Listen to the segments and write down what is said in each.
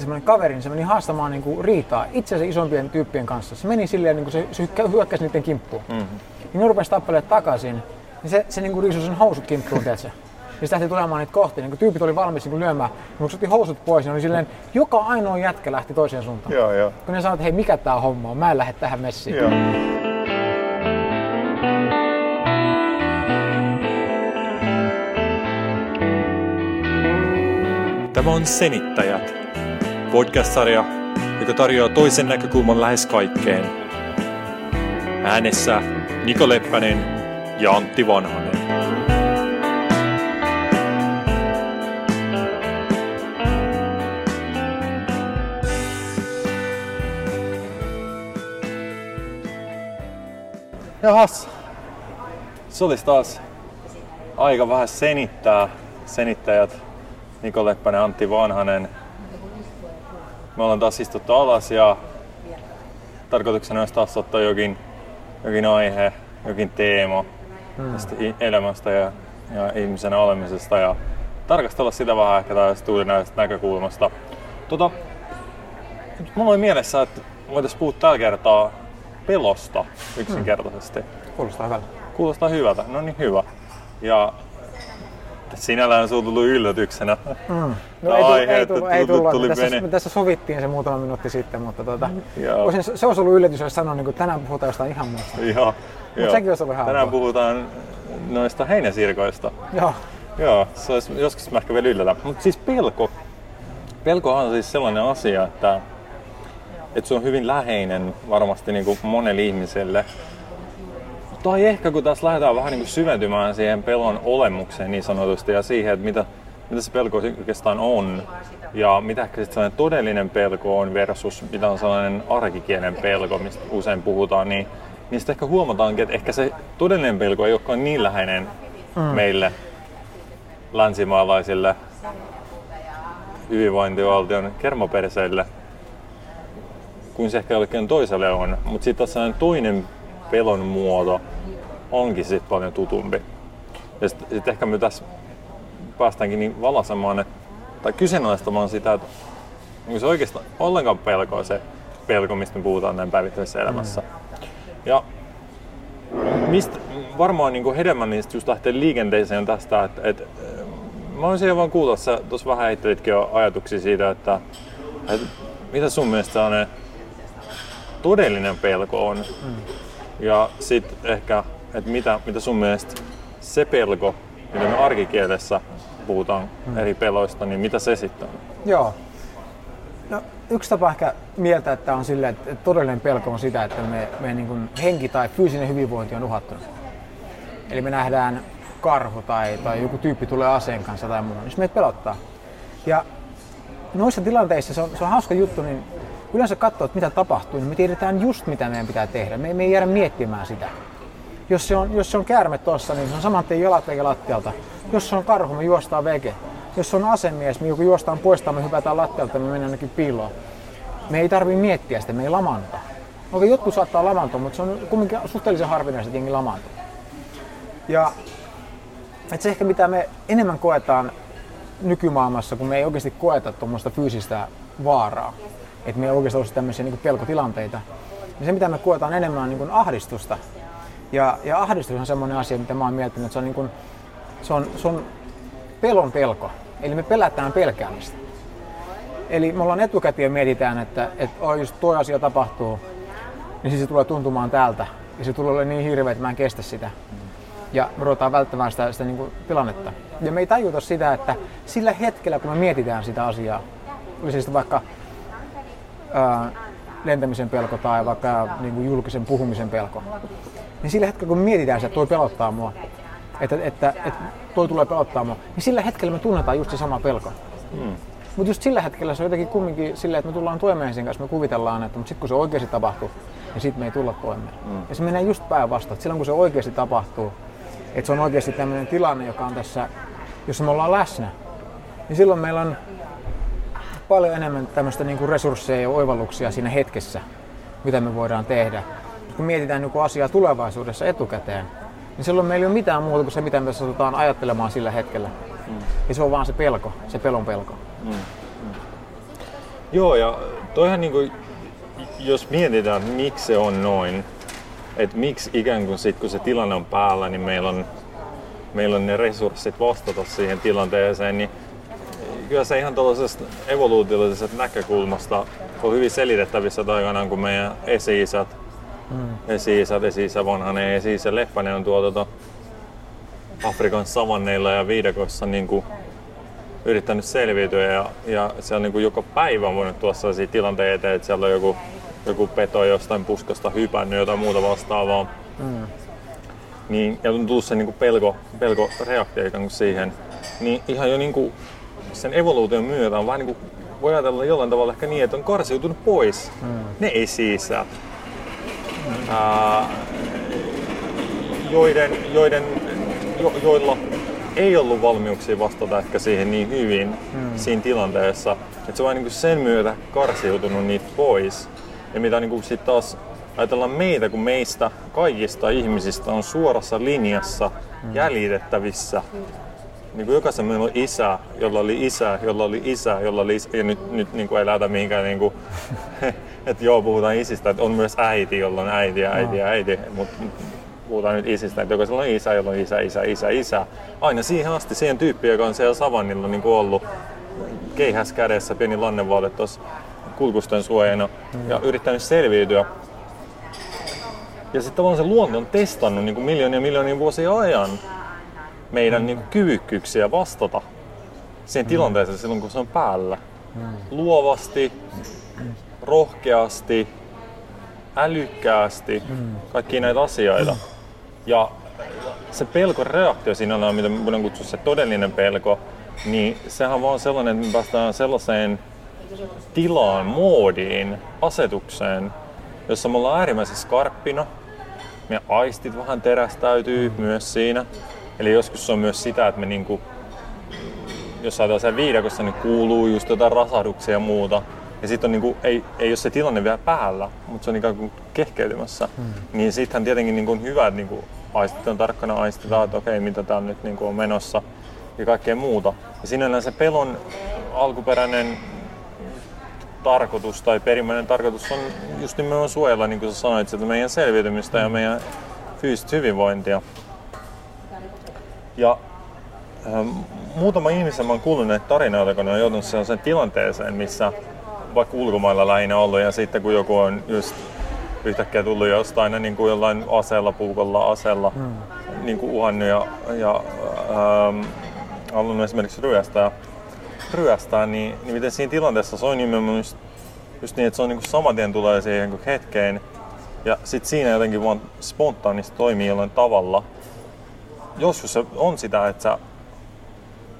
semmoinen kaveri, niin se meni haastamaan niin kuin riitaa itsensä isompien tyyppien kanssa. Se meni silleen, niin kuin se, se hyökkäsi niiden kimppuun. Mm-hmm. Niin ne rupesi tappelemaan takaisin, niin se, se niin kuin riisui sen housut kimppuun, tiedätkö? Ja se lähti tulemaan niitä kohti. Niin kun tyypit oli valmis niin lyömään, niin kun se otti housut pois, niin oli silleen, joka ainoa jätkä lähti toiseen suuntaan. Joo, joo. Kun ne sanoivat, että hei, mikä tää homma on, mä en lähde tähän messiin. Joo. Tämä on Senittäjät, podcast-sarja, joka tarjoaa toisen näkökulman lähes kaikkeen. Äänessä Niko Leppänen ja Antti Vanhanen. Jahas. Se olisi taas aika vähän senittää. Senittäjät Niko Leppänen, Antti Vanhanen. Me ollaan taas istuttu alas ja tarkoituksena olisi taas ottaa jokin, jokin aihe, jokin teema hmm. tästä elämästä ja, ja ihmisen olemisesta ja tarkastella sitä vähän ehkä tällaisesta uudenlaisesta näkökulmasta. Tota, mulla oli mielessä, että voitaisiin puhua tällä kertaa pelosta yksinkertaisesti. Kuulostaa hyvältä. Kuulostaa hyvältä. No niin, hyvä. Ja sinällään sulla tullut yllätyksenä. Mm. No, ei, aihe, ei, tullut, ei tullut. tuli tässä, vene. tässä sovittiin se muutama minuutti sitten, mutta tuota, Joo. voisin, se olisi ollut yllätys, jos sanoin, niin kuin, tänään puhutaan jostain ihan muusta. Joo. joo. sekin olisi ollut ihan Tänään hauskaa. puhutaan noista heinäsirkoista. Joo. Joo, se olisi joskus mä ehkä vielä yllätä. Mutta siis pelko. Pelko on siis sellainen asia, että, että se on hyvin läheinen varmasti niin kuin monelle ihmiselle. Tai ehkä kun tässä lähdetään vähän niin kuin syventymään siihen pelon olemukseen niin sanotusti ja siihen, että mitä, mitä se pelko oikeastaan on ja mitä ehkä sitten sellainen todellinen pelko on versus mitä on sellainen arkikielen pelko, mistä usein puhutaan, niin, niin sitten ehkä huomataankin, että ehkä se todellinen pelko ei olekaan niin läheinen mm. meille länsimaalaisille hyvinvointivaltion kermaperseille kuin se ehkä jollekin toiselle on. Mutta sitten taas toinen pelon muoto onkin sitten paljon tutumpi. Ja sitten sit ehkä me tässä päästäänkin niin valasemaan, että, tai kyseenalaistamaan sitä, että onko se oikeastaan ollenkaan pelkoa se pelko, mistä me puhutaan näin päivittäisessä elämässä. Ja mistä varmaan niin hedelmän niistä just lähtee liikenteeseen tästä, että, että mä olisin vaan kuulla, sä tuossa vähän heittelitkin jo ajatuksia siitä, että, että mitä sun mielestä sellainen todellinen pelko on. Mm. Ja sitten ehkä, että mitä, mitä sun mielestä se pelko, mitä me arkikielessä puhutaan mm. eri peloista, niin mitä se sitten on? Joo. No, yksi tapa ehkä mieltää, että on silleen, että todellinen pelko on sitä, että me, meidän niin kuin henki tai fyysinen hyvinvointi on uhattuna. Eli me nähdään karhu tai, tai joku tyyppi tulee aseen kanssa tai muuta, niin se meitä pelottaa. Ja noissa tilanteissa se on, se on hauska juttu, niin yleensä katsoo, että mitä tapahtuu, niin me tiedetään just mitä meidän pitää tehdä. Me, me ei jäädä miettimään sitä. Jos se on, jos se on käärme tuossa, niin se on saman tien jalat veke lattialta. Jos se on karhu, me juostaan veke. Jos se on asemies, me joku juostaan pois tai me hypätään lattialta me mennään jonnekin piiloon. Me ei tarvitse miettiä sitä, me ei lamaannuta. Okei, jotkut saattaa lamaantua, mutta se on kumminkin suhteellisen harvinaista, että jengi lamaantuu. Ja että se ehkä mitä me enemmän koetaan nykymaailmassa, kun me ei oikeasti koeta tuommoista fyysistä vaaraa, että me ei oikeasti olisi tämmöisiä niin pelkotilanteita, niin se mitä me koetaan enemmän on niin kuin ahdistusta. Ja, ja ahdistus on semmoinen asia, mitä mä oon miettinyt, että se on, niin kuin, se on, se on pelon pelko. Eli me pelätään pelkäämistä. Eli me ollaan etukäteen mietitään, että, että oh, jos tuo asia tapahtuu, niin siis se tulee tuntumaan täältä. Ja se tulee olemaan niin hirveä, että mä en kestä sitä. Ja me ruvetaan välttämään sitä, sitä niin kuin tilannetta. Ja me ei tajuta sitä, että sillä hetkellä, kun me mietitään sitä asiaa, oli sitten vaikka ää, lentämisen pelko tai vaikka niin kuin julkisen puhumisen pelko, niin sillä hetkellä, kun mietitään että toi pelottaa mua, että, että, että toi tulee pelottaa mua, niin sillä hetkellä me tunnetaan just se sama pelko. Hmm. Mutta just sillä hetkellä se on jotenkin kumminkin silleen, että me tullaan toimeen sen kanssa, me kuvitellaan, että mutta sitten kun se oikeasti tapahtuu, niin sitten me ei tulla toimeen. Mm. Ja se menee just päinvastoin, että silloin kun se oikeasti tapahtuu, että se on oikeasti tämmöinen tilanne, joka on tässä, jossa me ollaan läsnä, niin silloin meillä on paljon enemmän tämmöistä niinku resursseja ja oivalluksia siinä hetkessä, mitä me voidaan tehdä. Kun mietitään joku asiaa tulevaisuudessa etukäteen, niin silloin meillä ei ole mitään muuta kuin se, mitä me satutaan ajattelemaan sillä hetkellä. Mm. Ja se on vaan se pelko, se pelon pelko. Joo, ja toihan niinku, jos mietitään, että miksi se on noin, että miksi ikään kuin sit, kun se tilanne on päällä, niin meillä on, meillä on ne resurssit vastata siihen tilanteeseen, niin kyllä se ihan tuollaisesta evoluutiollisesta näkökulmasta on hyvin selitettävissä että aikanaan, kun meidän esi-isät, mm. esi-isät, esi-isä vanhanen esi-isä Leppänen on tuolla tota Afrikan savanneilla ja viidakoissa niin kuin yrittänyt selviytyä ja, ja siellä niin kuin joka päivä on voinut tuoda sellaisia tilanteita, että siellä on joku, joku peto jostain puskasta hypännyt jotain muuta vastaavaa. Mm. Niin, ja on tullut se niin kuin pelko, pelkoreaktio ikään kuin siihen. Niin ihan jo niin kuin sen evoluution myötä on vähän niin kuin, voi ajatella jollain tavalla ehkä niin, että on karsiutunut pois mm. ne esi-isät, mm. ää, joiden, joiden, jo, joilla ei ollut valmiuksia vastata ehkä siihen niin hyvin mm. siinä tilanteessa, että se on niin sen myötä karsiutunut niitä pois. Ja mitä niin sitten taas ajatellaan meitä, kun meistä kaikista ihmisistä on suorassa linjassa mm. jäljitettävissä niin kuin jokaisen meillä on isä, jolla oli isä, jolla oli isä, jolla oli isä. Ja nyt, nyt niin kuin ei lähdetä mihinkään, niin kuin, että joo, puhutaan isistä, että on myös äiti, jolla on äiti ja äiti ja äiti. Mutta puhutaan nyt isistä, että jokaisella on isä, jolla on isä, isä, isä, isä. Aina siihen asti siihen tyyppi, joka on siellä savannilla niin kuin ollut keihäs kädessä, pieni lannevaate tuossa kulkusten suojana mm. ja yrittänyt selviytyä. Ja sitten tavallaan se luonto on testannut niin kuin miljoonia miljoonia vuosia ajan meidän mm. niin kuin, kyvykkyyksiä vastata siihen mm. tilanteeseen silloin, kun se on päällä. Mm. Luovasti, mm. rohkeasti, älykkäästi, mm. kaikki näitä asioita. Mm. Ja se pelkoreaktio siinä on, mitä voidaan kutsua se todellinen pelko, niin sehän on vaan sellainen, että me päästään sellaiseen tilaan, moodiin, asetukseen, jossa me ollaan äärimmäisen skarppina. Meidän aistit vähän terästäytyy myös siinä. Eli joskus se on myös sitä, että me niinku, jos ajatellaan siellä viidakossa, niin kuuluu just jotain rasahduksia ja muuta. Ja sitten niinku, ei, ei ole se tilanne vielä päällä, mutta se on ikään kuin kehkeytymässä. Hmm. Niin sittenhän tietenkin niinku on hyvä, että niinku aistit on tarkkana aistitaan, että okei, mitä täällä nyt niinku on menossa ja kaikkea muuta. Ja sinällään se pelon alkuperäinen tarkoitus tai perimmäinen tarkoitus on just nimenomaan suojella, niin kuin sä sanoit, että meidän selviytymistä ja meidän fyysistä hyvinvointia. Ja ähm, muutama ihmisen mä oon kuullut näitä tarinoita, kun ne on joutunut sellaiseen tilanteeseen, missä vaikka ulkomailla lähinnä ollut ja sitten kun joku on just yhtäkkiä tullut jostain niin kuin jollain aseella, puukolla aseella mm. niin kuin uhannut ja, ja ähm, halunnut esimerkiksi ryöstää, ryöstää niin, niin miten siinä tilanteessa se on nimenomaan just, just niin, että se on niin kuin saman tien tulee siihen hetkeen ja sitten siinä jotenkin vaan spontaanisti toimii jollain tavalla, joskus se on sitä, että sä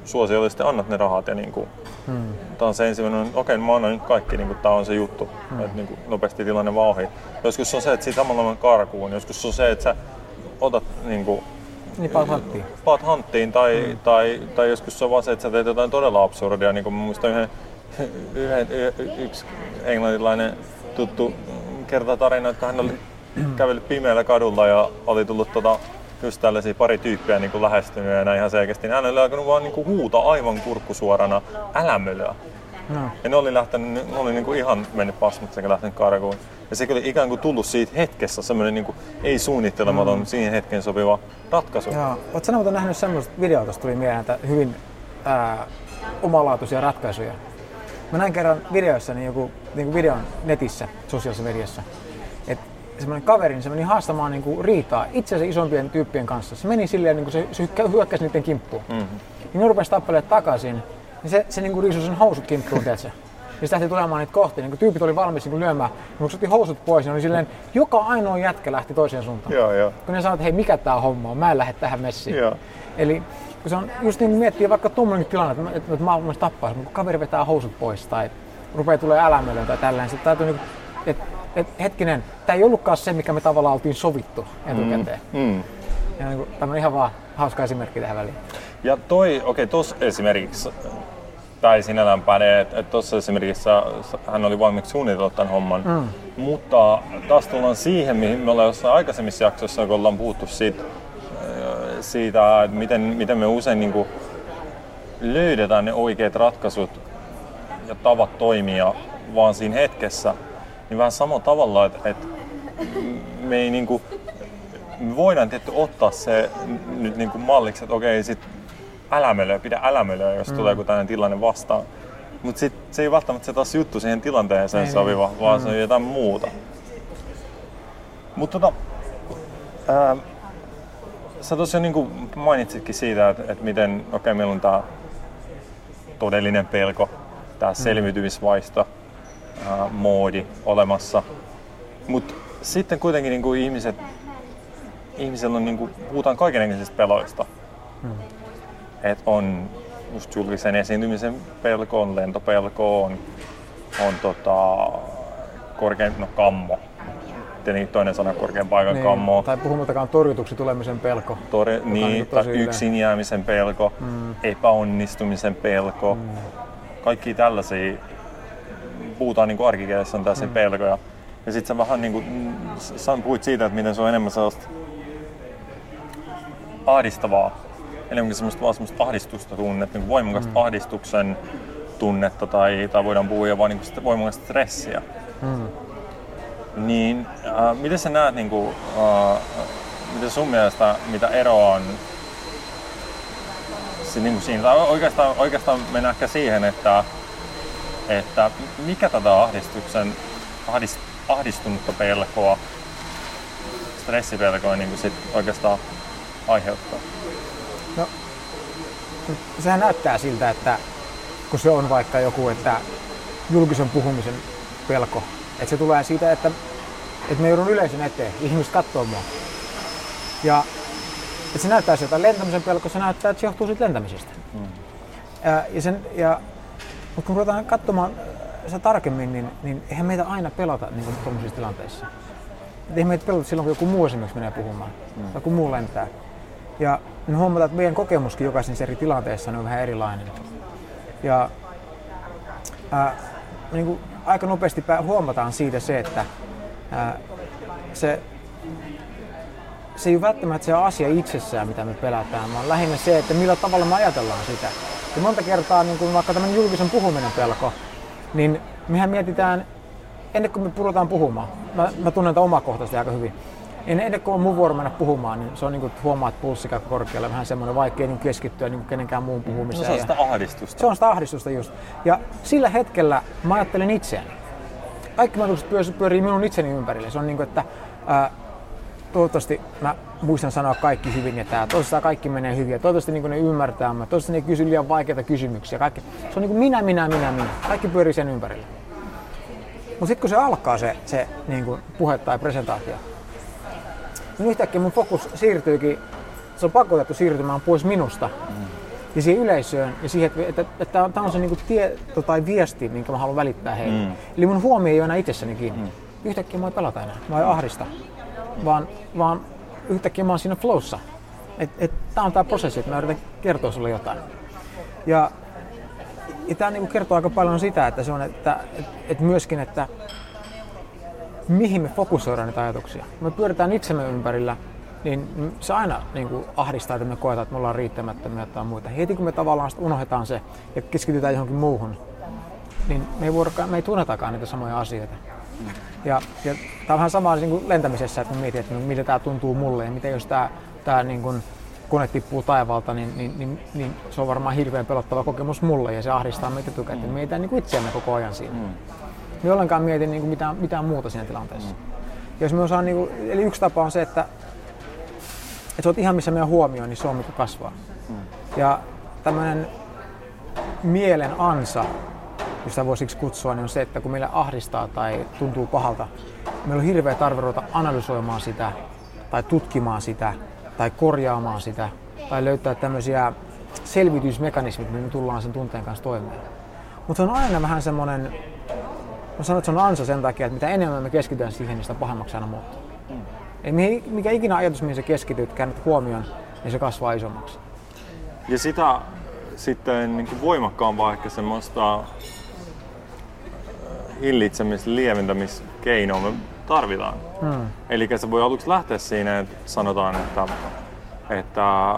suosiollisesti annat ne rahat ja niin kuin, hmm. tämä on se ensimmäinen, okei, okay, mä annan nyt kaikki, niin kuin, tämä on se juttu, hmm. että niin kuin, nopeasti tilanne vaan ohi. Joskus on se, että siitä samalla karkuun, joskus on se, että sä otat niin kuin, niin paat hanttiin. Paat hanttiin tai, hmm. tai, tai, joskus se on vaan se, että sä teet jotain todella absurdia. Niin kuin mä muistan yhden, yhden, yksi englantilainen tuttu kerta tarina, että hän oli kävellyt pimeällä kadulla ja oli tullut tota, just tällaisia pari tyyppiä niin kuin lähestynyt ja näin ihan selkeästi. Niin hän oli alkanut vaan niin kuin huuta aivan kurkkusuorana älämölöä. No. Ja ne oli, lähtenyt, ne oli niin kuin ihan mennyt pasmut sekä lähtenyt karkuun. Ja se oli ikään kuin tullut siitä hetkessä semmoinen niin kuin ei suunnittelematon, mm. siihen hetkeen sopiva ratkaisu. Joo. Oletko sinä nähnyt semmoista videota, tuosta tuli mieleen, että hyvin ää, omalaatuisia ratkaisuja. Mä näin kerran videoissa niin joku niin kuin videon netissä, sosiaalisessa mediassa, semmoinen kaveri, niin se meni haastamaan niin kuin riitaa itsensä isompien tyyppien kanssa. Se meni silleen, niin kuin se, se hyökkäsi niiden kimppuun. Mm-hmm. Niin ne rupesi tappelemaan takaisin, niin se, se niin kuin riisui sen housut kimppuun, tiedätkö? Ja se lähti tulemaan niitä kohti. Niin tyypit oli valmis niin lyömään, niin kun se otti housut pois, niin oli silleen, joka ainoa jätkä lähti toiseen suuntaan. Joo, joo. Kun ne sanoivat, että hei, mikä tää homma on, mä en lähde tähän messiin. Joo. Eli kun se on just niin, miettii vaikka tuommoinen tilanne, että, että, että mä voisin tappaa, kun kaveri vetää housut pois tai rupeaa tulee älämölön tai tällainen, sitten täytyy niin, että että hetkinen, tämä ei ollutkaan se, mikä me tavallaan oltiin sovittu etukäteen. Mm, mm. Ja niin kuin, tämä on ihan vaan hauska esimerkki tähän väliin. Ja toi, okei, okay, tuossa esimerkiksi, tai sinällään päde, että tuossa esimerkiksi hän oli valmiiksi suunnitellut tämän homman, mm. mutta taas tullaan siihen, mihin me ollaan jossain aikaisemmissa jaksoissa, kun ollaan puhuttu siitä, siitä että miten, miten me usein niin kuin löydetään ne oikeat ratkaisut ja tavat toimia vaan siinä hetkessä, niin vähän samalla tavalla, että, että me ei niinku, me voidaan tietty ottaa se nyt niinku malliksi, että okei, sit älämölöä, pidä älämölöä, jos mm. tulee joku tällainen tilanne vastaan. Mutta se ei välttämättä se taas juttu siihen tilanteeseen ei, soviva, niin. vaan mm. se on jotain muuta. Mutta tota, ää, sä tosiaan niin mainitsitkin siitä, että, että miten, okei, okay, meillä on tämä todellinen pelko, tämä mm. selviytymisvaisto, moodi olemassa. Mutta sitten kuitenkin niin kuin ihmiset, ihmisillä on, niin kuin, puhutaan kaikenlaisista peloista. Mm. Et on just julkisen esiintymisen pelko, on lentopelko, on, on tota, korkein, no kammo. Tietenkin toinen sana korkean paikan niin, kammo. Tai puhumattakaan torjutuksi tulemisen pelko. Tori, niin, niin tai yksin jäämisen pelko, mm. epäonnistumisen pelko. Mm. Kaikki tällaisia, puhutaan niin arkikielessä on tällaisia mm. pelkoja. Ja sitten sä vähän niin kuin, sä puhuit siitä, että miten se on enemmän sellaista ahdistavaa enemmänkin semmoista, vaan semmoista ahdistusta tunnetta, niin voimakasta mm. ahdistuksen tunnetta tai, tai voidaan puhua jopa niin voimakasta stressiä. Mm. Niin äh, miten sä näet, niin kuin, äh, miten sun mielestä, mitä eroa on se, niin kuin siinä, tai oikeastaan, oikeastaan mennään ehkä siihen, että, että mikä tätä ahdistuksen, ahdist, ahdistunutta pelkoa, stressipelkoa niin kuin sit oikeastaan aiheuttaa? No, sehän näyttää siltä, että kun se on vaikka joku, että julkisen puhumisen pelko, että se tulee siitä, että, että me joudun yleisön eteen, ihmiset katsoo mua. Ja että se näyttää sieltä lentämisen pelko, se näyttää, että se johtuu siitä lentämisestä. Mm. Ja, ja sen, ja, mutta kun ruvetaan katsomaan sitä tarkemmin, niin, niin eihän meitä aina pelata niin tuollaisissa tilanteissa. Et eihän meitä pelata silloin, kun joku muu esimerkiksi menee puhumaan, mm. tai joku muu lentää. Ja me huomataan, että meidän kokemuskin jokaisen eri tilanteessa on vähän erilainen. Ja ää, niin kuin aika nopeasti huomataan siitä se, että ää, se, se ei ole välttämättä se asia itsessään, mitä me pelätään, vaan lähinnä se, että millä tavalla me ajatellaan sitä. Ja monta kertaa, niin kuin vaikka tämmöinen julkisen puhuminen pelko, niin mehän mietitään, ennen kuin me puhutaan puhumaan, mä, mä tunnen tätä omakohtaisesti aika hyvin, en ennen kuin on mun vuoro mennä puhumaan, niin se on niin kuin, huomaa, että pulssi käy korkealle, vähän semmoinen vaikea niin keskittyä niin kenenkään muun puhumiseen. No, se on sitä ahdistusta. Se on sitä ahdistusta just. Ja sillä hetkellä mä ajattelen itseäni. Kaikki mahdollisuudet pyörii minun itseni ympärille. Se on niin kuin, että ää, toivottavasti mä muistan sanoa kaikki hyvin ja tää, toivottavasti kaikki menee hyvin ja toivottavasti niin ne ymmärtää mä, toivottavasti ne ei kysy liian vaikeita kysymyksiä. Kaikki, se on niin kuin minä, minä, minä, minä. Kaikki pyörii sen ympärille. Mutta sitten kun se alkaa se, se niin kuin puhe tai presentaatio, niin yhtäkkiä mun fokus siirtyykin, se on pakotettu siirtymään pois minusta mm. ja siihen yleisöön ja siihen, että, että, että tämä on se niin tieto tai viesti, minkä mä haluan välittää heille. Mm. Eli mun huomio ei ole enää itsessäni kiinni. Mm. Yhtäkkiä mä ei pelata enää, mä en ahdista, vaan, vaan yhtäkkiä mä oon siinä flowssa. Et, et, tää on tää prosessi, että mä yritän kertoa sulle jotain. Ja, ja tämä niin kertoo aika paljon sitä, että se on, että et, et myöskin, että mihin me fokusoidaan niitä ajatuksia. Me pyöritään itsemme ympärillä, niin se aina niin kuin ahdistaa, että me koetaan, että me ollaan riittämättömiä tai muita. Heti kun me tavallaan unohdetaan se ja keskitytään johonkin muuhun, niin me ei, me ei tunnetakaan niitä samoja asioita. Ja, ja tämä on vähän sama niin kuin lentämisessä, että mietin, että miten tämä tuntuu mulle ja miten jos tämä, tämä niin kuin kone tippuu taivaalta, niin, niin, niin, niin, se on varmaan hirveän pelottava kokemus mulle ja se ahdistaa meitä etukäteen. Mm. Ei niin kuin itseämme koko ajan siinä. Mm me ollenkaan mieti niin kuin mitään, mitään muuta siinä tilanteessa. Mm. Jos me osaan, niin kuin, eli yksi tapa on se, että, että sä oot ihan missä meidän huomioon, niin se on mikä kasvaa. Mm. Ja tämmöinen mielen ansa, jos sitä voisi kutsua, niin on se, että kun meillä ahdistaa tai tuntuu pahalta, meillä on hirveä tarve ruveta analysoimaan sitä tai tutkimaan sitä tai korjaamaan sitä tai löytää tämmöisiä selvitysmekanismit, millä me tullaan sen tunteen kanssa toimeen. Mutta se on aina vähän semmoinen Mä sanon, että se on ansa sen takia, että mitä enemmän me keskitytään siihen, niin sitä pahemmaksi aina muuttuu. Mm. Eli mikä ikinä ajatus, mihin sä keskityt, käännät huomioon, niin se kasvaa isommaksi. Ja sitä sitten niin kuin voimakkaampaa ehkä semmoista hillitsemis- lieventämiskeinoa me tarvitaan. Hmm. Eli se voi aluksi lähteä siinä, että sanotaan, että, että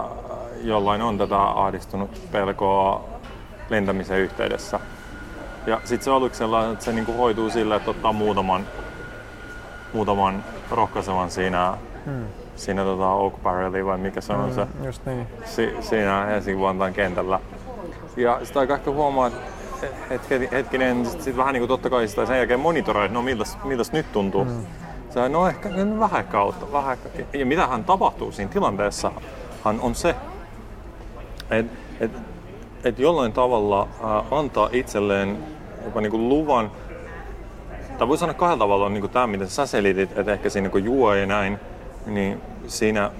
jollain on tätä ahdistunut pelkoa lentämisen yhteydessä Ja sitten se aluksella, että se niinku hoituu sillä, että ottaa muutaman, muutaman rohkaisevan siinä, hmm. siinä tota Oak Barreli vai mikä se on hmm, se. Just niin. Si, siinä Helsingin-Vantaan kentällä. Ja sitä aika ehkä huomaa, että het, hetkinen, sitten sit vähän niin kuin totta kai sitä sen jälkeen monitoroi, että no miltäs, miltäs nyt tuntuu. Mm. Se, no ehkä vähän kautta, vähän Ja mitähän tapahtuu siinä tilanteessa, on se, että et, et jollain tavalla ää, antaa itselleen jopa niinku luvan, tai voi sanoa kahdella tavalla, niin kuin tämä, mitä sä selitit, että ehkä siinä niin juo ja näin, niin siinä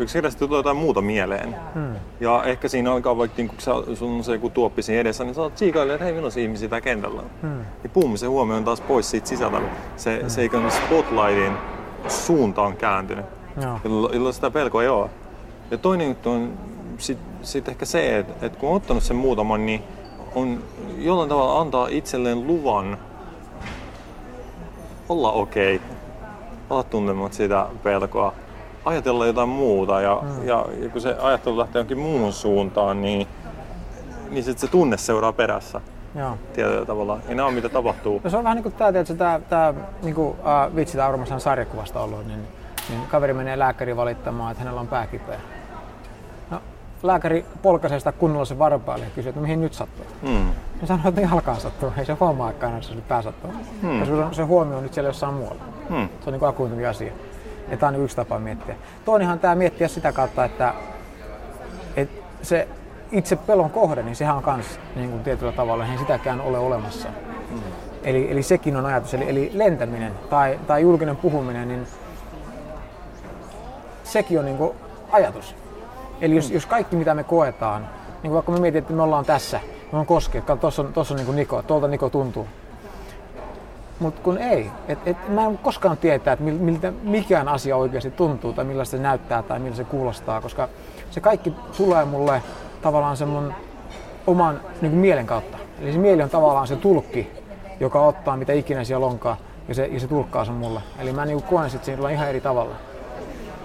yksinkertaisesti tulee jotain muuta mieleen. Hmm. Ja ehkä siinä alkaa vaikka, niin kun sun on se joku tuoppi siinä edessä, niin sä oot tsiikaille, että hei, millaisia ihmisiä täällä kentällä on. Hmm. Ja pum, se huomio on taas pois siitä sisältä. Se, hmm. se ikään kuin spotlightin suunta on kääntynyt. Jolloin sitä pelkoa ei ole. Ja toinen juttu on sitten sit ehkä se, että, että kun on ottanut sen muutaman, niin on jollain tavalla antaa itselleen luvan olla okei, okay, olla tuntematta sitä pelkoa, ajatella jotain muuta ja, mm. ja, ja kun se ajattelu lähtee jonkin muuhun suuntaan, niin, niin sit se tunne seuraa perässä. Joo. Tietyllä tavalla. Ja nämä on mitä tapahtuu. No se on vähän niin kuin tämä, että tämä, tämä niin kuin, uh, vitsi, tämä on sarjakuvasta ollut, niin, niin kaveri menee lääkäri valittamaan, että hänellä on pääkipeä lääkäri polkaisee sitä kunnolla se varpaalle ja kysyy, että mihin nyt sattuu. Mm. Ja sanoo, että jalkaan sattuu, ei se huomaakaan, että se pää sattuu. Mm. Se huomio on nyt siellä jossain muualla. Mm. Se on niin akuutumpi asia. Ja tämä on yksi tapa miettiä. Toinenhan tämä miettiä sitä kautta, että, että se itse pelon kohde, niin sehän on myös niin kuin tietyllä tavalla, ei sitäkään ole olemassa. Mm. Eli, eli sekin on ajatus. Eli, eli lentäminen tai, tai julkinen puhuminen, niin sekin on niin kuin ajatus. Eli jos, jos kaikki mitä me koetaan, niin vaikka me mietin, että me ollaan tässä, me on koske, tuossa on, tossa on niin Niko, tuolta Niko tuntuu. Mutta kun ei, et, et, mä en koskaan tietää, että miltä mikään asia oikeasti tuntuu tai millaista se näyttää tai miltä se kuulostaa, koska se kaikki tulee mulle tavallaan sen mun oman niin kuin mielen kautta. Eli se mieli on tavallaan se tulkki, joka ottaa mitä ikinä siellä onkaan ja se, ja se tulkkaa sen mulle. Eli mä niin koen sitten siinä ihan eri tavalla.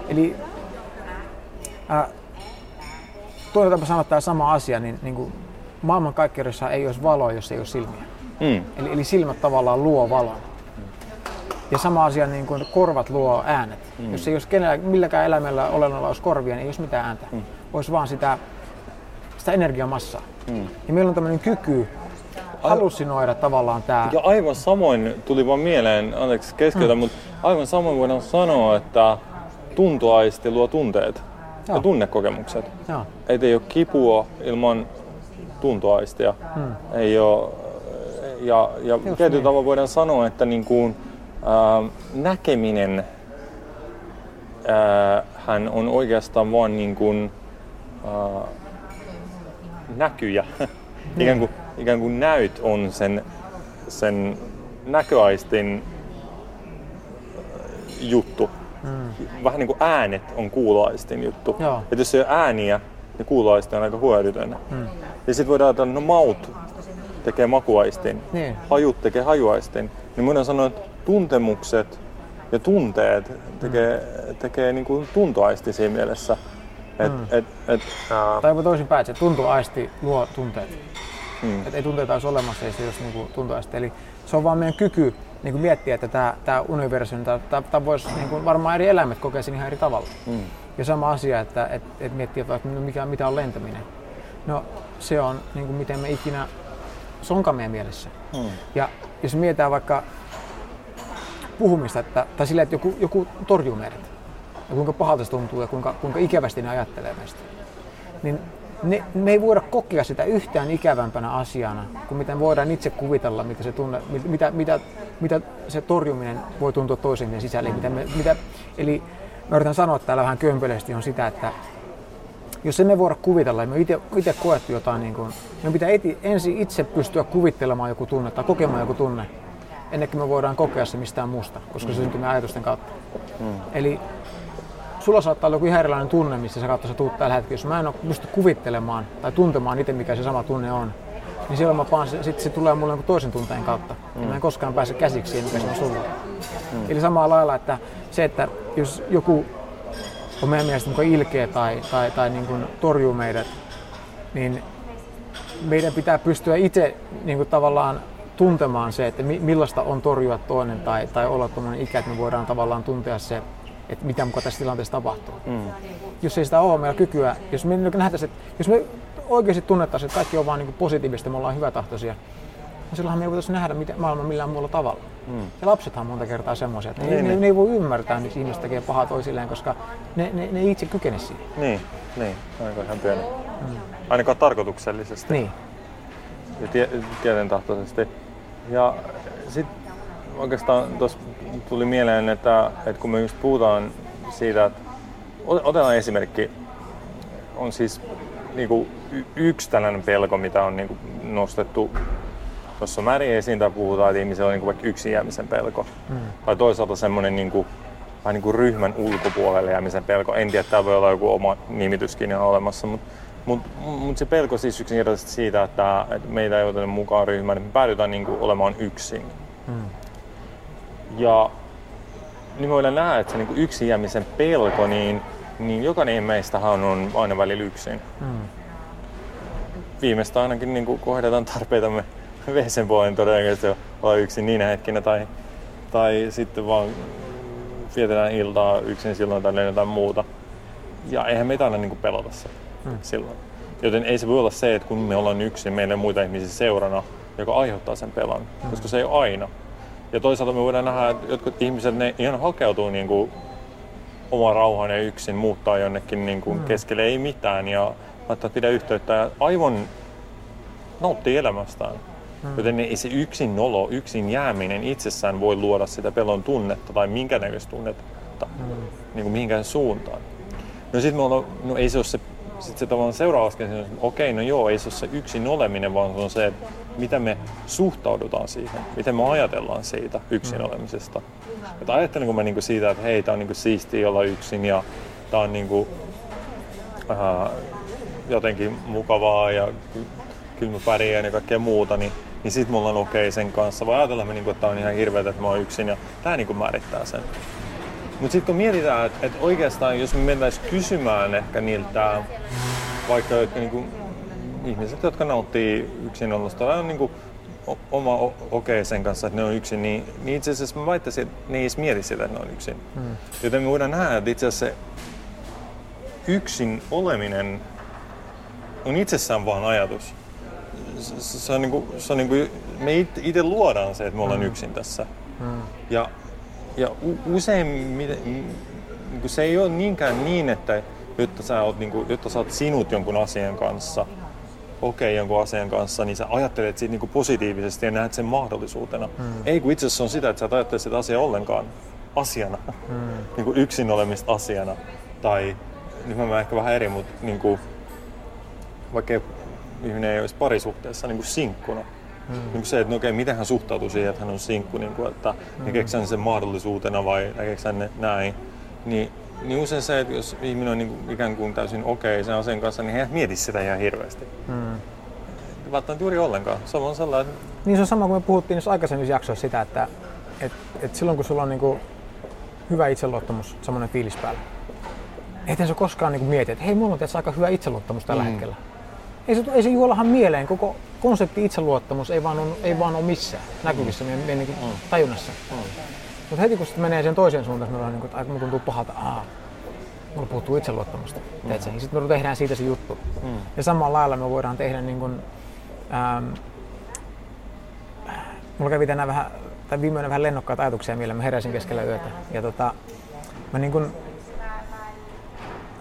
Eli äh, toinen tapa sanoa tämä sama asia, niin, niin kuin maailmankaikkeudessa ei olisi valoa, jos ei ole silmiä. Mm. Eli, eli silmät tavallaan luo valon. Ja sama asia niin kuin korvat luo äänet. Mm. Jos ei olisi kenellä, milläkään eläimellä olennolla olisi korvia, niin ei olisi mitään ääntä. Mm. Olisi vaan sitä, sitä energiamassaa. Mm. Ja meillä on tämmöinen kyky hallusinoida tavallaan tämä. Ja aivan samoin tuli vaan mieleen, anteeksi keskeytä, mm. mutta aivan samoin voidaan sanoa, että tuntoaisti luo tunteet. Joo. ja tunnekokemukset. Joo. Et ei ole kipua ilman tuntoaistia. Hmm. Ei ole, ja ja tietyllä niin. tavalla voidaan sanoa, että niin kuin, äh, näkeminen äh, hän on oikeastaan vain niin kuin, äh, näkyjä. Hmm. ikään, kuin, ikään kuin näyt on sen, sen näköaistin juttu. Mm. Vähän niin kuin äänet on kuuloaistin juttu. Joo. Et jos ei ole ääniä, niin kuuloaisti on aika hyödytön. Mm. Ja sitten voidaan ajatella, no maut tekee makuaistin, niin. hajut tekee hajuaistin. Niin voidaan sanoa, että tuntemukset ja tunteet tekee, mm. tekee niin kuin tuntoaisti siinä mielessä. Et, mm. et, et, uh... Tai toisinpäin, että se tuntoaisti luo tunteet. Mm. Et ei tunteita olisi olemassa, ei se olisi niin tuntoaisti. Eli se on vaan meidän kyky niin kuin miettiä, että tämä, tämä universumi, tämä, voisi niin kuin varmaan eri eläimet kokea sen ihan eri tavalla. Mm. Ja sama asia, että et, et miettiä, että mikä, mitä on lentäminen. No se on niin kuin miten me ikinä, se onkaan meidän mielessä. Mm. Ja jos mietitään vaikka puhumista, että, tai sillä, että joku, joku torjuu meidät, ja kuinka pahalta se tuntuu ja kuinka, kuinka ikävästi ne ajattelee meistä, niin ne, me ei voida kokea sitä yhtään ikävämpänä asiana, kuin miten voidaan itse kuvitella, mitä se, tunne, mitä, mitä, mitä se torjuminen voi tuntua toisen sisälle. Mitä me, mitä, eli mä yritän sanoa täällä vähän kömpelösti on sitä, että jos emme voida kuvitella, me itse koettu jotain, niin kuin, me pitää eti, ensin itse pystyä kuvittelemaan joku tunne tai kokemaan joku tunne, ennen kuin me voidaan kokea se mistään muusta, koska se syntyy ajatusten kautta. Mm. Eli sulla saattaa olla joku ihan erilainen tunne, missä sä kautta sä tuut tällä hetkellä. Jos mä en ole pysty kuvittelemaan tai tuntemaan itse, mikä se sama tunne on, niin silloin mä paan, sit se tulee mulle toisen tunteen kautta. Mm. Ja mä en koskaan pääse käsiksi siihen, mikä se on sulla. Mm. Eli samalla lailla, että se, että jos joku on meidän mielestä niin ilkeä tai, tai, tai niin kuin torjuu meidät, niin meidän pitää pystyä itse niin kuin tavallaan tuntemaan se, että millaista on torjua toinen tai, tai olla tuommoinen ikä, että me voidaan tavallaan tuntea se, että mitä mukaan tässä tilanteessa tapahtuu. Mm. Jos ei sitä ole meillä kykyä, jos me nähtäisiin, että jos me oikeasti tunnettaisiin, että kaikki on vaan niin positiivista, me ollaan hyvätahtoisia, niin silloinhan me ei voitaisiin nähdä mitä, maailma millään muulla tavalla. Mm. Ja lapsethan on monta kertaa semmoisia, että niin, ne, niin. ne, ei voi ymmärtää, miksi ihmiset tekee pahaa toisilleen, koska ne, ne, ne itse kykene siihen. Niin, niin. ainakaan ihan pieni. Mm. Ainakaan tarkoituksellisesti. Niin. Ja tie, tietentahtoisesti. Ja sitten oikeastaan tuossa tuli mieleen, että, että kun me just puhutaan siitä, että otetaan esimerkki, on siis niin kuin yksi tällainen pelko, mitä on niin kuin nostettu tuossa määrin esiin tai puhutaan, että ihmisellä on niin kuin vaikka yksin jäämisen pelko. Mm. Tai toisaalta semmoinen niin kuin, vähän niin kuin ryhmän ulkopuolelle jäämisen pelko. En tiedä, täällä voi olla joku oma nimityskin ihan olemassa, mutta mutta mut se pelko siis yksinkertaisesti siitä, että, että meitä ei oteta mukaan ryhmään, että me päädytään niin kuin olemaan yksin. Mm. Ja niin voidaan nähdä, että se niin kuin yksin jäämisen pelko, niin, niin jokainen meistähän on aina välillä yksin. Mm. Viimeistä ainakin niin kuin kohdataan tarpeitamme WCn puolen todennäköisesti olla yksin niinä hetkinä tai, tai sitten vaan vietetään iltaa yksin silloin tai jotain muuta. Ja eihän meitä aina niin kuin pelota se mm. silloin. Joten ei se voi olla se, että kun me ollaan yksin, meillä on muita ihmisiä seurana, joka aiheuttaa sen pelon, mm. koska se ei ole aina. Ja toisaalta me voidaan nähdä, että jotkut ihmiset ne ihan hakeutuu niin kuin oma rauhan ja yksin muuttaa jonnekin niin kuin mm. keskelle ei mitään ja laittaa pidä yhteyttä ja aivan nauttii elämästään. Mm. Joten ei se yksin nolo, yksin jääminen itsessään voi luoda sitä pelon tunnetta tai minkä näköistä tunnetta mm. niin kuin mihinkään suuntaan. No sitten me ollaan, no ei se ole se, sit se tavallaan seuraava askel, että okei, no joo, ei se ole se yksin oleminen, vaan se on se, että miten me suhtaudutaan siihen, miten me ajatellaan siitä yksin mm. olemisesta. Että ajattelenko mä niinku siitä, että hei, tää on niinku siistiä olla yksin ja tää on niinku, äh, jotenkin mukavaa ja kyllä mä pärjään ja kaikkea muuta, niin, niin sit mulla on okei okay sen kanssa. Me, niinku, että tää on ihan hirveetä, että mä oon yksin ja tää niinku määrittää sen. Mutta sitten kun mietitään, että, että oikeastaan jos me mentäisiin kysymään ehkä niiltä vaikka jotka niinku ihmiset, jotka nauttii yksinolosta tai on niin kuin oma okei okay sen kanssa, että ne on yksin, niin, niin itse asiassa mä väittäisin, että ne ei edes mieti sitä, että ne on yksin. Hmm. Joten me voidaan nähdä, että itse asiassa se yksin oleminen on itsessään vaan ajatus. Se, se on niin kuin, se on niin kuin, me itse luodaan se, että me ollaan hmm. yksin tässä. Hmm. Ja, ja usein niin se ei ole niinkään niin, että jotta sä, oot, niin kuin, jotta sä oot sinut jonkun asian kanssa, okei okay, jonkun asian kanssa, niin sä ajattelet siitä niin positiivisesti ja näet sen mahdollisuutena. Mm. Ei kun itse asiassa on sitä, että sä ajattelet sitä asiaa ollenkaan asiana, mm. niin kuin yksin olemista asiana. Tai nyt mä ehkä vähän eri, mutta niin kuin, vaikka ihminen ei olisi parisuhteessa niin kuin sinkkuna. Mm. Niin kuin se, että no okei, miten hän suhtautuu siihen, että hän on sinkku, niin kuin, että mm. näkeekö hän sen mahdollisuutena vai näkeekö hän näin. Niin niin usein se, että jos ihminen on niin kuin ikään kuin täysin okei okay sen asian kanssa, niin he ei mieti sitä ihan hirveästi. Hmm. Välttämättä juuri ollenkaan. Se on sellainen... Niin se on sama kuin me puhuttiin niissä aikaisemmissa jaksoissa sitä, että et, et silloin kun sulla on niin kuin hyvä itseluottamus, semmoinen fiilis päällä, ettei se koskaan niin mieti, että hei, mulla on tietysti aika hyvä itseluottamus tällä mm. hetkellä. Ei se, ei se juolahan mieleen, koko konsepti itseluottamus ei vaan, on, ei vaan ole missään näkyvissä mm. meidän, meidän niin tajunnassa. Mm. Mutta heti kun se menee sen toiseen suuntaan, me ollaan niin kuin, että aika tuntuu pahalta, aa, mulla puuttuu itseluottamusta. Mm. hmm Niin sitten me tehdään siitä se juttu. Mm. Ja samalla lailla me voidaan tehdä niin kuin, ähm, mulla kävi tänään vähän, tai viimeinen vähän lennokkaita ajatuksia, millä mä heräsin keskellä yötä. Ja tota, mä niin kuin,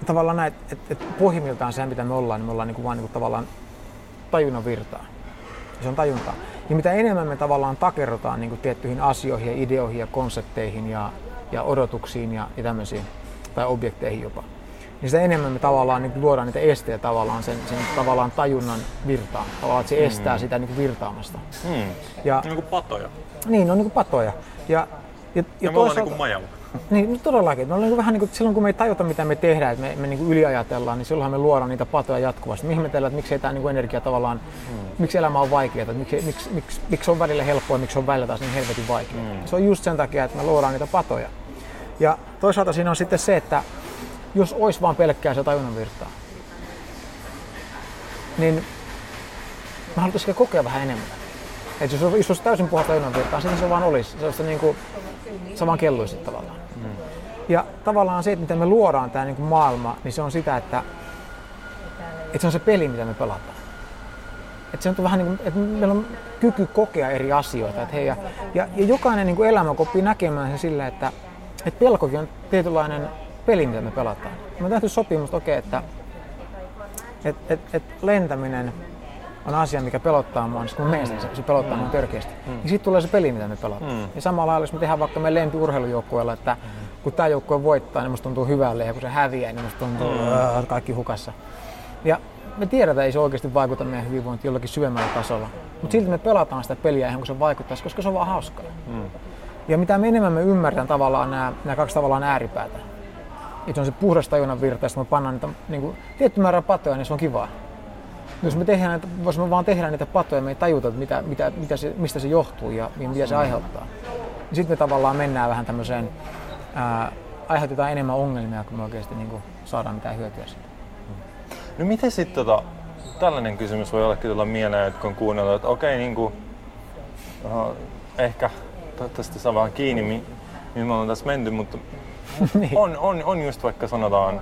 tavallaan näin, että et, pohjimmiltaan se, mitä me ollaan, niin me ollaan niin kuin vaan niin kuin tavallaan tajunnan virtaa. Se on tajuntaa. Ja mitä enemmän me tavallaan takerrotaan niin kuin tiettyihin asioihin ja ideoihin ja konsepteihin ja, ja odotuksiin ja, ja tämmöisiin, tai objekteihin jopa, niin sitä enemmän me tavallaan niin luodaan niitä esteitä tavallaan sen, sen tavallaan tajunnan virtaan. Tavallaan, että se estää mm. sitä niin kuin virtaamasta. Mm. Ja, niin kuin patoja. Niin, on niin kuin patoja. Ja, ja, ja, ja toisaalta, niin kuin majalla. Niin, no todellakin. No, niin vähän niin kuin, silloin kun me ei tajuta, mitä me tehdään, että me, me niin kuin yliajatellaan, niin silloinhan me luodaan niitä patoja jatkuvasti. Me ihmetellään, että miksi tämä niin energia tavallaan, mm. miksi elämä on vaikeaa, miksi, miksi, miksi, miksi on välillä helppoa ja miksi on välillä taas niin helvetin vaikeaa. Mm. Se on just sen takia, että me luodaan niitä patoja. Ja toisaalta siinä on sitten se, että jos olisi vaan pelkkää se tajunnan virtaa, niin mä haluaisin kokea vähän enemmän. Että jos olisi jos olisi täysin puhasta ilmanvirtaa, sitten se vaan olisi. Se, olisi niin kuin, se vaan kelluisi tavallaan. Mm. Ja tavallaan se, että miten me luodaan tämä niin maailma, niin se on sitä, että, että se on se peli, mitä me pelataan. Että se on vähän niin kuin, että meillä on kyky kokea eri asioita. Että hei, ja, ja, ja jokainen niin elämä oppii näkemään sen silleen, että, että pelkokin on tietynlainen peli, mitä me pelataan. Me on tehty sopimus, että okei, että et, et, et lentäminen on asia, mikä pelottaa mua, niin kun me se, se pelottaa mua törkeästi. Mm. Niin sitten tulee se peli, mitä me pelataan. Mm. Ja samalla lailla, jos me tehdään vaikka meidän lempiurheilujoukkueella, että kun tämä joukkue voittaa, niin musta tuntuu hyvälle, ja kun se häviää, niin musta tuntuu mm. kaikki hukassa. Ja me tiedetään, että ei se oikeasti vaikuta meidän hyvinvointiin jollakin syvemmällä tasolla. Mutta silti me pelataan sitä peliä ihan kun se vaikuttaisi, koska se on vaan hauskaa. Mm. Ja mitä me enemmän me ymmärretään tavallaan nämä, nämä kaksi tavallaan ääripäätä, että on se puhdas tajunnan virta, ja me pannaan niitä niin kuin, tietty määrä patoja, niin se on kivaa. Jos me tehdään näitä, jos me vaan tehdään niitä patoja, me ei tajuta, että mitä, mitä, mitä se, mistä se johtuu ja, ja mitä se aiheuttaa. Sitten me tavallaan mennään vähän tämmöiseen, ää, aiheutetaan enemmän ongelmia, kun me oikeasti niin kuin, saadaan mitään hyötyä siitä. No miten sitten tota, tällainen kysymys voi olla tulla mieleen, että kun kuunnellut, että okei, niin kuin, uh, ehkä toivottavasti saa vähän kiinni, mihin mi me ollaan tässä menty, mutta niin. on, on, on just vaikka sanotaan,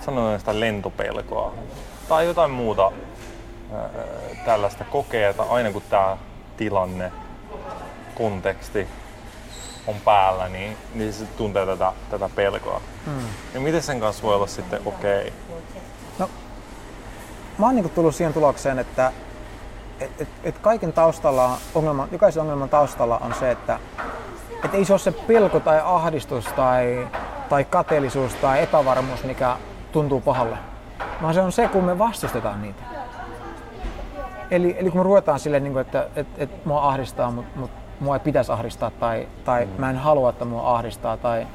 sanotaan sitä lentopelkoa tai jotain muuta ää, tällaista kokeeta aina kun tämä tilanne, konteksti on päällä, niin, niin se tuntee tätä, tätä pelkoa. Hmm. Ja miten sen kanssa voi olla sitten okei? Okay? No, mä oon niinku tullut siihen tulokseen, että et, et, et kaiken taustalla, ongelma, jokaisen ongelman taustalla on se, että et ei se ole se pelko tai ahdistus tai, tai kateellisuus tai epävarmuus, mikä tuntuu pahalle, vaan se on se, kun me vastustetaan niitä. Eli, eli kun me ruvetaan silleen, niin kuin, että et, et mua ahdistaa, mutta mut, mua ei pitäisi ahdistaa tai, tai mm. mä en halua, että mua ahdistaa tai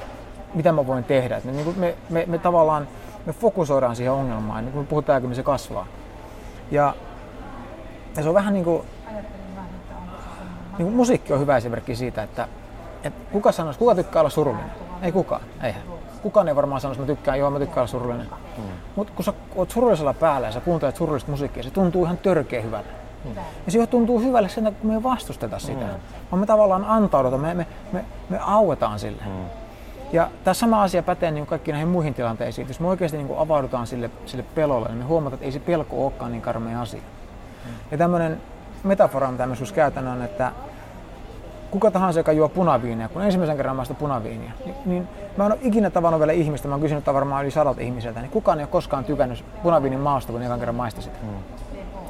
mitä mä voin tehdä. Et me, niin me, me, me tavallaan me fokusoidaan siihen ongelmaan, niin kun me puhutaan, niin se kasvaa. Ja, ja se on vähän niin kuin, niin kuin musiikki on hyvä esimerkki siitä, että et kuka sanoisi, kuka tykkää olla surullinen? Ei kukaan, eihän. Kukaan ei varmaan sanoisi, että mä tykkään, joo mä tykkään olla surullinen. Mm. Mutta kun sä oot surullisella päällä ja sä kuuntelet surullista musiikkia, se tuntuu ihan törkeä hyvälle. Mm. Ja se tuntuu hyvälle sen, että me ei vastusteta sitä, mm. vaan me tavallaan antaudutaan, me, me, me, me auetaan sille. Mm. Ja tämä sama asia pätee niin kaikkiin näihin muihin tilanteisiin. Jos me oikeasti niin avaudutaan sille, sille pelolle, niin me huomataan, että ei se pelko olekaan niin karmea asia. Mm. Ja tämmöinen metafora, mitä mä käytän, on, että kuka tahansa, joka juo punaviinia, kun ensimmäisen kerran maista punaviinia, niin, niin mä en ole ikinä tavannut vielä ihmistä, mä oon kysynyt varmaan yli sadalta ihmiseltä, niin kukaan ei ole koskaan tykännyt punaviinin maasta, kun ekan kerran maista sitä. Mm.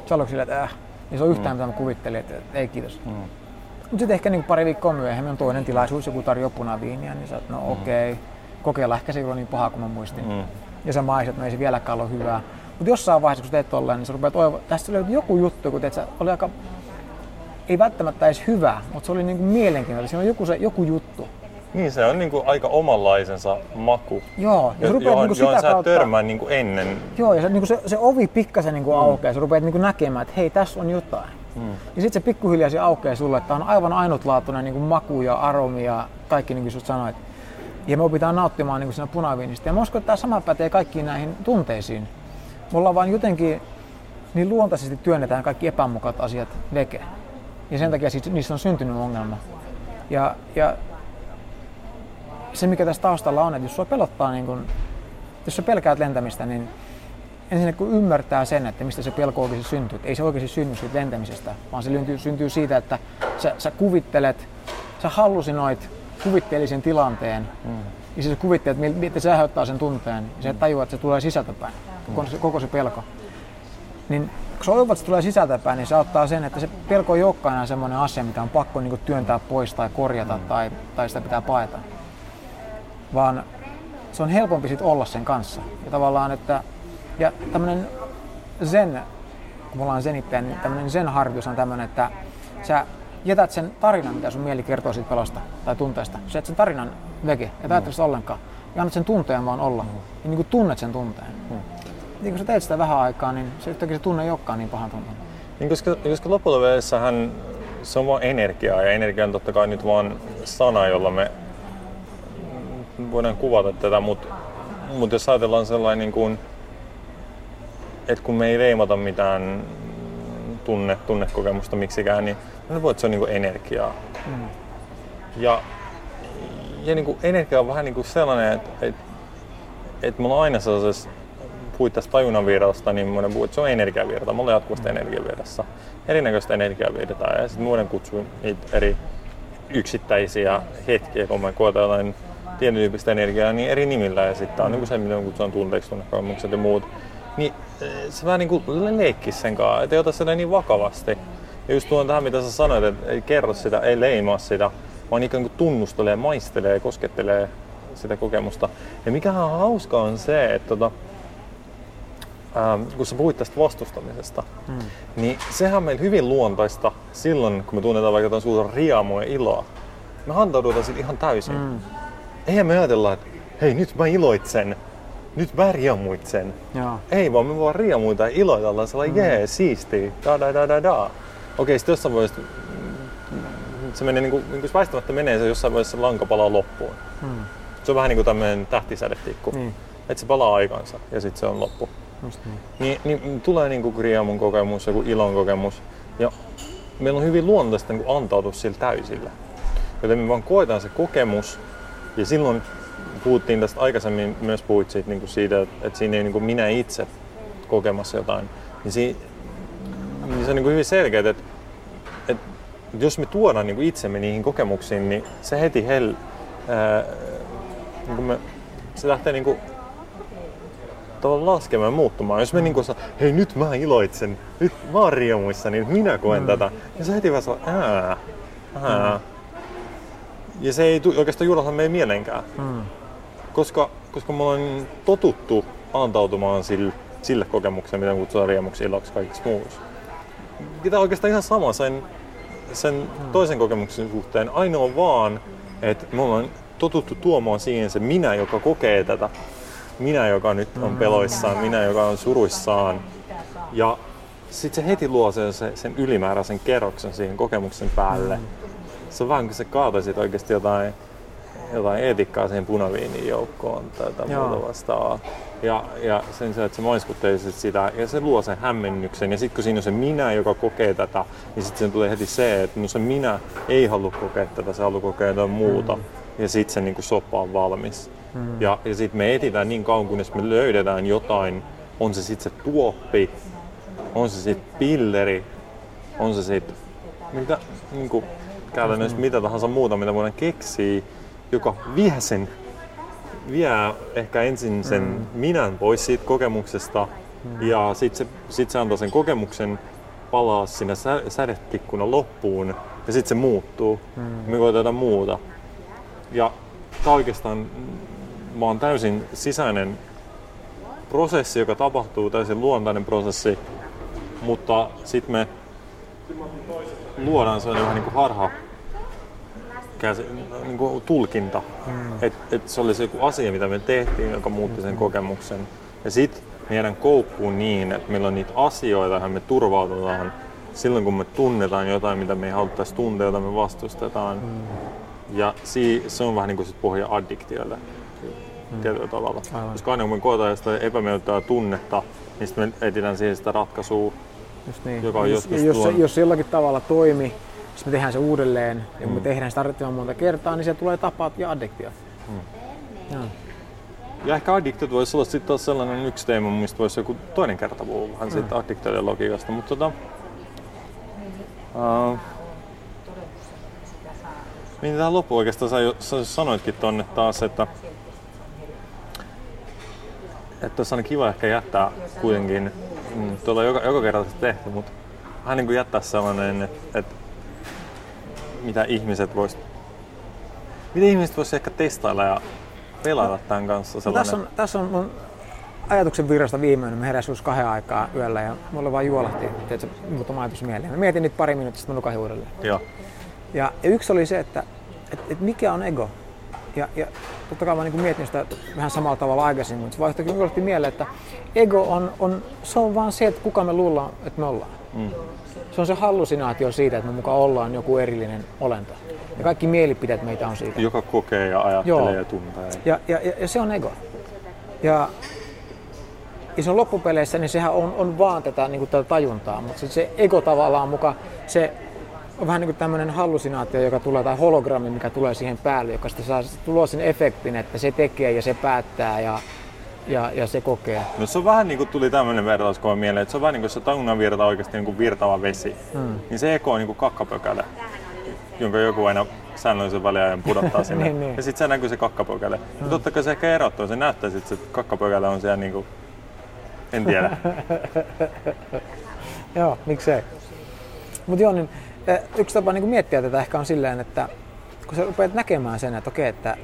Se on silleen, että äh, niin se on yhtään mm. mitä mä kuvittelin, että, että ei kiitos. Mm. Mutta sitten ehkä niin pari viikkoa myöhemmin on toinen tilaisuus, joku tarjoaa punaviinia, niin sä no mm. okei, okay, kokeilla ehkä se ei ole niin paha kuin mä muistin. Mm. Ja sä maistat, että no ei se vieläkään ole hyvää. Mutta jossain vaiheessa, kun teet tolleen, niin sä rupeat toivoa, tästä löytyy joku juttu, kun teet, sä, oli aika ei välttämättä edes hyvä, mutta se oli niin kuin mielenkiintoinen. Siinä on joku, se, joku juttu. Niin, se on niin kuin aika omanlaisensa maku. Joo, ja rupeat johon, niin sitä johon kautta... sä törmään niin kuin ennen. Joo, ja se, niin kuin se, se ovi pikkasen niin kuin mm. aukeaa, sä rupeat niin kuin näkemään, että hei, tässä on jotain. Mm. Ja sitten se pikkuhiljaa se aukeaa sulle, että on aivan ainutlaatuinen niin kuin maku ja aromi ja kaikki niin kuin sanoit. Ja me opitaan nauttimaan niin kuin siinä punaviinistä. Ja mä uskon, että tämä sama pätee kaikkiin näihin tunteisiin. Me ollaan vaan jotenkin niin luontaisesti työnnetään kaikki epämukat asiat veke. Ja sen takia niistä on syntynyt ongelma. Ja, ja se mikä tässä taustalla on, että jos sua pelottaa, niin kun, jos sä pelkäät lentämistä, niin ensin kun ymmärtää sen, että mistä se pelko oikeasti syntyy. Ei se oikeasti synny siitä lentämisestä, vaan se syntyy, syntyy siitä, että sä, sä kuvittelet, sä hallusinoit kuvitteellisen tilanteen, mm. ja sä kuvittelet, miten se aiheuttaa sen tunteen, ja sä tajuat, että se tulee sisältäpäin, koko, mm. se, koko se pelko. Niin kun oivat, että se tulee sisältäpäin, niin se auttaa sen, että se pelko ei olekaan enää semmoinen asia, mitä on pakko niin työntää pois tai korjata mm. tai, tai sitä pitää paeta. Vaan se on helpompi sit olla sen kanssa. Ja tavallaan, että ja tämmöinen zen, kun me ollaan zenittäjä, niin tämmöinen zen-harjoitus on tämmöinen, että sä jätät sen tarinan, mitä sun mieli kertoo siitä pelosta tai tunteesta. Sä jätät sen tarinan veke, ja mm. sitä ollenkaan. Ja annat sen tunteen vaan olla. Mm. Ja niin kuin tunnet sen tunteen. Mm niin kun sä teet sitä vähän aikaa, niin se yhtäkkiä se tunne ei olekaan niin pahan tuntunut. Niin koska, koska loppujen hän se on vaan energiaa ja energia on totta kai nyt vaan sana, jolla me voidaan kuvata tätä, mutta mut jos ajatellaan sellainen niin kuin, että kun me ei leimata mitään tunne, tunnekokemusta miksikään, niin voin, että se on niinku energiaa. Mm. Ja, ja niinku energia on vähän niinku sellainen, että et, et mulla on aina sellaisessa, puhuit tästä tajunnanvirrasta, niin mä puhun, että se on energiavirta. Mulla on jatkuvasti energiavirrassa. Erinäköistä energiavirtaa ja sitten muiden kutsuu niitä eri yksittäisiä hetkiä, kun mä koetan jotain tietyn tyyppistä energiaa, niin eri nimillä. Ja sitten on niin se, mitä kutsutaan tunteiksi, tunnekokemukset ja muut. Niin eh, se vähän niin kuin leikkisi sen kanssa, ettei ota sitä niin vakavasti. Ja just tuon tähän, mitä sä sanoit, että ei kerro sitä, ei leimaa sitä, vaan ikään kuin tunnustelee, maistelee, koskettelee sitä kokemusta. Ja mikä on hauskaa on se, että tota, ähm, kun sä puhuit tästä vastustamisesta, hmm. niin sehän on meillä hyvin luontaista silloin, kun me tunnetaan vaikka jotain suurta riamua ja iloa. Me antaudutaan sille ihan täysin. Hmm. Eihän me ajatella, että hei nyt mä iloitsen, nyt mä riamuitsen. Joo. Ei vaan me vaan riamuita ja iloitellaan sellainen, hmm. jee, siisti, da da da da da. Okei, sitten jossain vaiheessa se menee niin kuin, niin kuin väistämättä menee se jossain vaiheessa lanka palaa loppuun. Hmm. Se on vähän niin kuin tämmöinen tähtisädetikku. Niin. Että se palaa aikansa ja sitten se on loppu. Just niin. Niin, niin tulee niin kuin riemun kokemus, joku ilon kokemus. Ja meillä on hyvin luontaista niin antautua sillä täysillä. Joten me vaan koetaan se kokemus ja silloin puhuttiin tästä aikaisemmin, myös puhuit siitä, niin kuin siitä että siinä ei niin kuin minä itse kokemassa jotain. Niin, si, niin se on niin kuin hyvin selkeä, että, että jos me tuodaan niin kuin itsemme niihin kokemuksiin, niin se heti hel, ää, niin kuin me, se lähtee niin kuin tavallaan laskemaan ja muuttumaan. Jos me niin kuin hei nyt mä iloitsen, nyt mä oon riemuissa, niin minä koen mm. tätä. Ja se heti vaan saa, ää, ää. Mm. Ja se ei oikeastaan juurata meidän mielenkään. Mm. Koska, koska me ollaan totuttu antautumaan sille, sille kokemukselle, mitä kutsutaan riemuksi, iloksi, kaikiksi muuksi. On oikeastaan ihan sama sen, sen mm. toisen kokemuksen suhteen. Ainoa vaan, että me ollaan totuttu tuomaan siihen se minä, joka kokee tätä minä, joka nyt on mm. peloissaan, minä, joka on suruissaan. Ja sitten se heti luo sen, sen ylimääräisen kerroksen siihen kokemuksen päälle. Mm. Se on vähän kuin se kaataisit oikeasti jotain, jotain etikkaa siihen punaviinin joukkoon tai jotain muuta vastaan. Ja, ja sen sijaan, että sä maiskuttelisit sitä ja se luo sen hämmennyksen. Ja sitten kun siinä on se minä, joka kokee tätä, niin sitten sen tulee heti se, että no se minä ei halua kokea tätä, se haluaa kokea jotain muuta. Mm. Ja sitten se niin soppa on valmis. Mm. Ja, ja sitten me etsitään niin kauan, kunnes me löydetään jotain, on se sitten se tuoppi, on se sitten pilleri, on se sitten mitä, niin kuin, käytännössä mm. mitä tahansa muuta, mitä voidaan keksiä, joka vie sen, vie ehkä ensin sen mm. minän pois siitä kokemuksesta mm. ja sitten se, sit se antaa sen kokemuksen palaa sinne sä, sädetikkuna loppuun ja sitten se muuttuu. Mm. Me koitetaan muuta. Ja tämä oikeastaan mä oon täysin sisäinen prosessi, joka tapahtuu, täysin luontainen prosessi, mutta sitten me luodaan sellainen vähän niin kuin harha käsi, niin kuin tulkinta, mm. että et se olisi joku asia, mitä me tehtiin, joka muutti sen kokemuksen. Ja sitten meidän koukkuun niin, että meillä on niitä asioita, joihin me turvaututaan silloin, kun me tunnetaan jotain, mitä me ei haluttaisi tuntea, jota me vastustetaan. Mm. Ja se on vähän niin kuin sit pohja addiktiolle mm. tietyllä tavalla. Aivan. Koska aina kun me koetaan sitä epämiellyttävää tunnetta, niin sitten me etsitään siihen sitä ratkaisua, Just niin. joka on jos, joskus jos, tuon... jos se jollakin tavalla toimi, jos me tehdään se uudelleen ja kun mm. me tehdään sitä tarvittavan monta kertaa, niin se tulee tapaat ja addiktio. Mm. Ja. ja ehkä addiktiot voisi olla sitten taas sellainen yksi teema, mistä voisi joku toinen kerta puhua vähän mm. siitä addiktioiden logiikasta. Mutta tota, uh, niin tähän loppuun oikeastaan sä, sä sanoitkin tonne taas, että että olisi kiva ehkä jättää kuitenkin, mm, tuolla on joka, joka kerta tehty, mutta vähän niin kuin jättää sellainen, että, että mitä ihmiset vois, mitä ihmiset vois ehkä testailla ja pelata tämän kanssa. No, tässä, on, tässä on mun ajatuksen virrasta viimeinen. Mä heräsin kahden aikaa yöllä ja mulla vaan juolahti tiedätkö, muutama ajatus mieleen. Mä mietin nyt pari minuuttia, sitten mä nukahin uudelleen. Joo. Ja, ja yksi oli se, että et, et mikä on ego? Ja, ja totta kai mä niin mietin sitä vähän samalla tavalla aikaisemmin, mutta se vaihtoehto minulle mieleen, että ego on, on, se on vaan se, että kuka me luullaan, että me ollaan. Mm. Se on se hallusinaatio siitä, että me mukaan ollaan joku erillinen olento. Ja kaikki mielipiteet meitä on siitä. Joka kokee ja ajattelee Joo. ja tuntee. Ja, ja, ja, ja se on ego. Ja, ja se on loppupeleissä, niin sehän on, on vaan tätä, niin kuin tätä tajuntaa, mutta se ego tavallaan mukaan, se on vähän niin kuin tämmöinen hallusinaatio, joka tulee, tai hologrammi, mikä tulee siihen päälle, joka sitten saa tuloa sen efektin, että se tekee ja se päättää ja, ja, ja se kokee. No se on vähän niin kuin tuli tämmöinen vertauskuva mieleen, että se on vähän niin kuin se tajunnan virta oikeasti niin kuin virtava vesi. Hmm. Niin se eko on niin kuin kakkapökälä, jonka joku aina säännöllisen väliajan pudottaa sinne. niin, niin. Ja sitten se näkyy se kakkapökälä. Hmm. totta kai se ehkä erottuu, se näyttää sitten, että kakkapökälä on siellä niin kuin, en tiedä. joo, miksei. Mutta joo, niin eh, yksi tapa niin miettiä tätä ehkä on silleen, että kun sä rupeat näkemään sen, että okei, että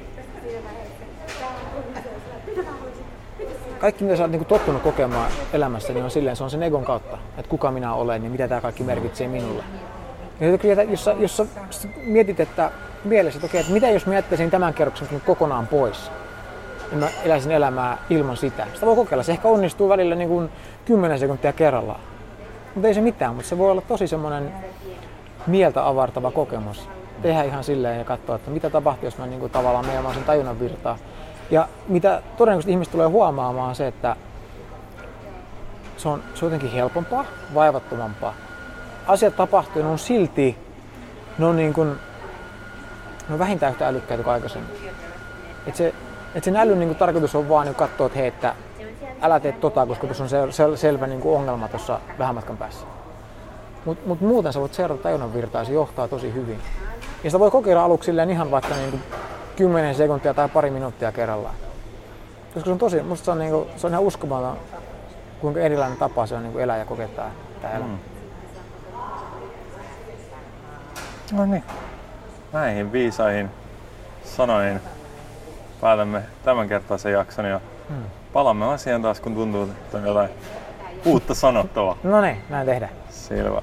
kaikki mitä sä oot niin tottunut kokemaan elämässä, niin on silleen, se on sen egon kautta, että kuka minä olen, niin mitä tämä kaikki merkitsee minulle. Ja jos, sä, jos sä mietit, että mielessä, että okei, että mitä jos mä jättäisin tämän kerroksen kokonaan pois, niin mä eläisin elämää ilman sitä. Sitä voi kokeilla. Se ehkä onnistuu välillä niin kuin 10 sekuntia kerrallaan. Mutta ei se mitään, mutta se voi olla tosi semmoinen mieltä avartava kokemus. Tehdä ihan silleen ja katsoa, että mitä tapahtuu, jos mä niin kuin tavallaan meidän sen tajunnan virtaa. Ja mitä todennäköisesti ihmiset tulee huomaamaan on se, että se on, se on jotenkin helpompaa, vaivattomampaa. Asiat tapahtuu, ne on silti, ne on, niin kuin, ne on vähintään yhtä älykkäitä kuin aikaisemmin. Et se, et sen älyn niin kuin, tarkoitus on vaan niin katsoa, että hei, että älä tee tota, koska tuossa on sel, sel, selvä niin kuin ongelma tuossa vähän matkan päässä. Mutta mut muuten sä voit seurata tajunnan virtaa se johtaa tosi hyvin. Ja sitä voi kokeilla aluksi ihan vaikka niin kuin 10 sekuntia tai pari minuuttia kerrallaan. Koska se on tosi, musta se on, niinku, se on ihan uskomaton, kuinka erilainen tapa se on niinku elää ja kokea tämä elämä. Mm. No niin. Näihin viisaihin sanoihin päätämme tämän kertaisen jakson ja hmm. palaamme asiaan taas, kun tuntuu, että on jotain uutta sanottavaa. No niin, näin tehdään. Selvä.